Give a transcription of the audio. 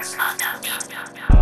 Masters of the